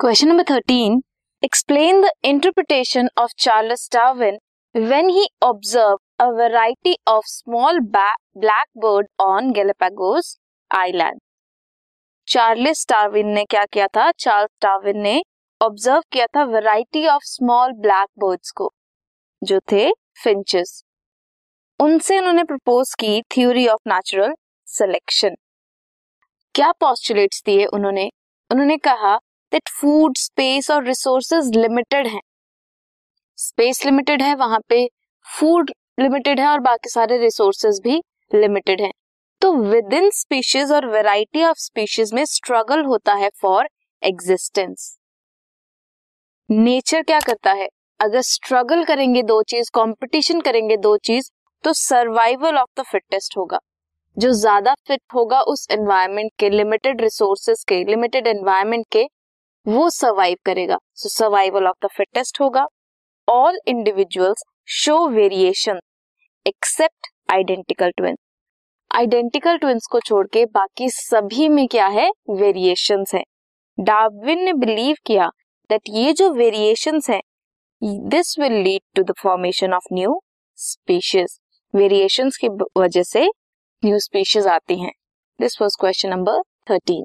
Question number thirteen explain the interpretation of Charles Darwin when he observe a variety of small black bird on Galapagos island Charles Darwin ने क्या किया था? Charles Darwin ने observe किया था variety of small black birds को, जो थे फिंचेस उनसे उन्होंने प्रपोज की थ्योरी ऑफ़ नेचुरल सिलेक्शन क्या पॉस्टुलेट्स दिए उन्होंने? उन्होंने कहा दैट फ़ूड स्पेस और रिसोर्सेज लिमिटेड हैं। स्पेस लिमिटेड है, वहाँ पे फ़ूड लिमिटेड है और बाकी सारे रिसोर्सेज भी लिमिटेड हैं। तो विद इन स्पीशीज और वेराइटी ऑफ़ स्पीशीज में स्ट्रगल होता है फॉर एग्जिस्टेंस नेचर क्या करता है? अगर स्ट्रगल करेंगे दो चीज़ कंपटीशन करेंगे दो चीज़ तो सर्वाइवल ऑफ़ द फिटेस्ट होगा। जो ज़्यादा फिट होगा उस एनवायरमेंट के लिमिटेड रिसोर्सेज के लिमिटेड एनवायरमेंट के वो सर्वाइव करेगा। So survival of the fittest होगा। All individuals show variation except identical twin identical twins को छोड़ के बाकी सभी में क्या है? वेरिएशन है। डार्विन ने बिलीव किया दैट ये जो वेरिएशन है this will lead to the formation of new species variation की वजह से न्यू स्पीशीज आती हैं। This was question number thirteen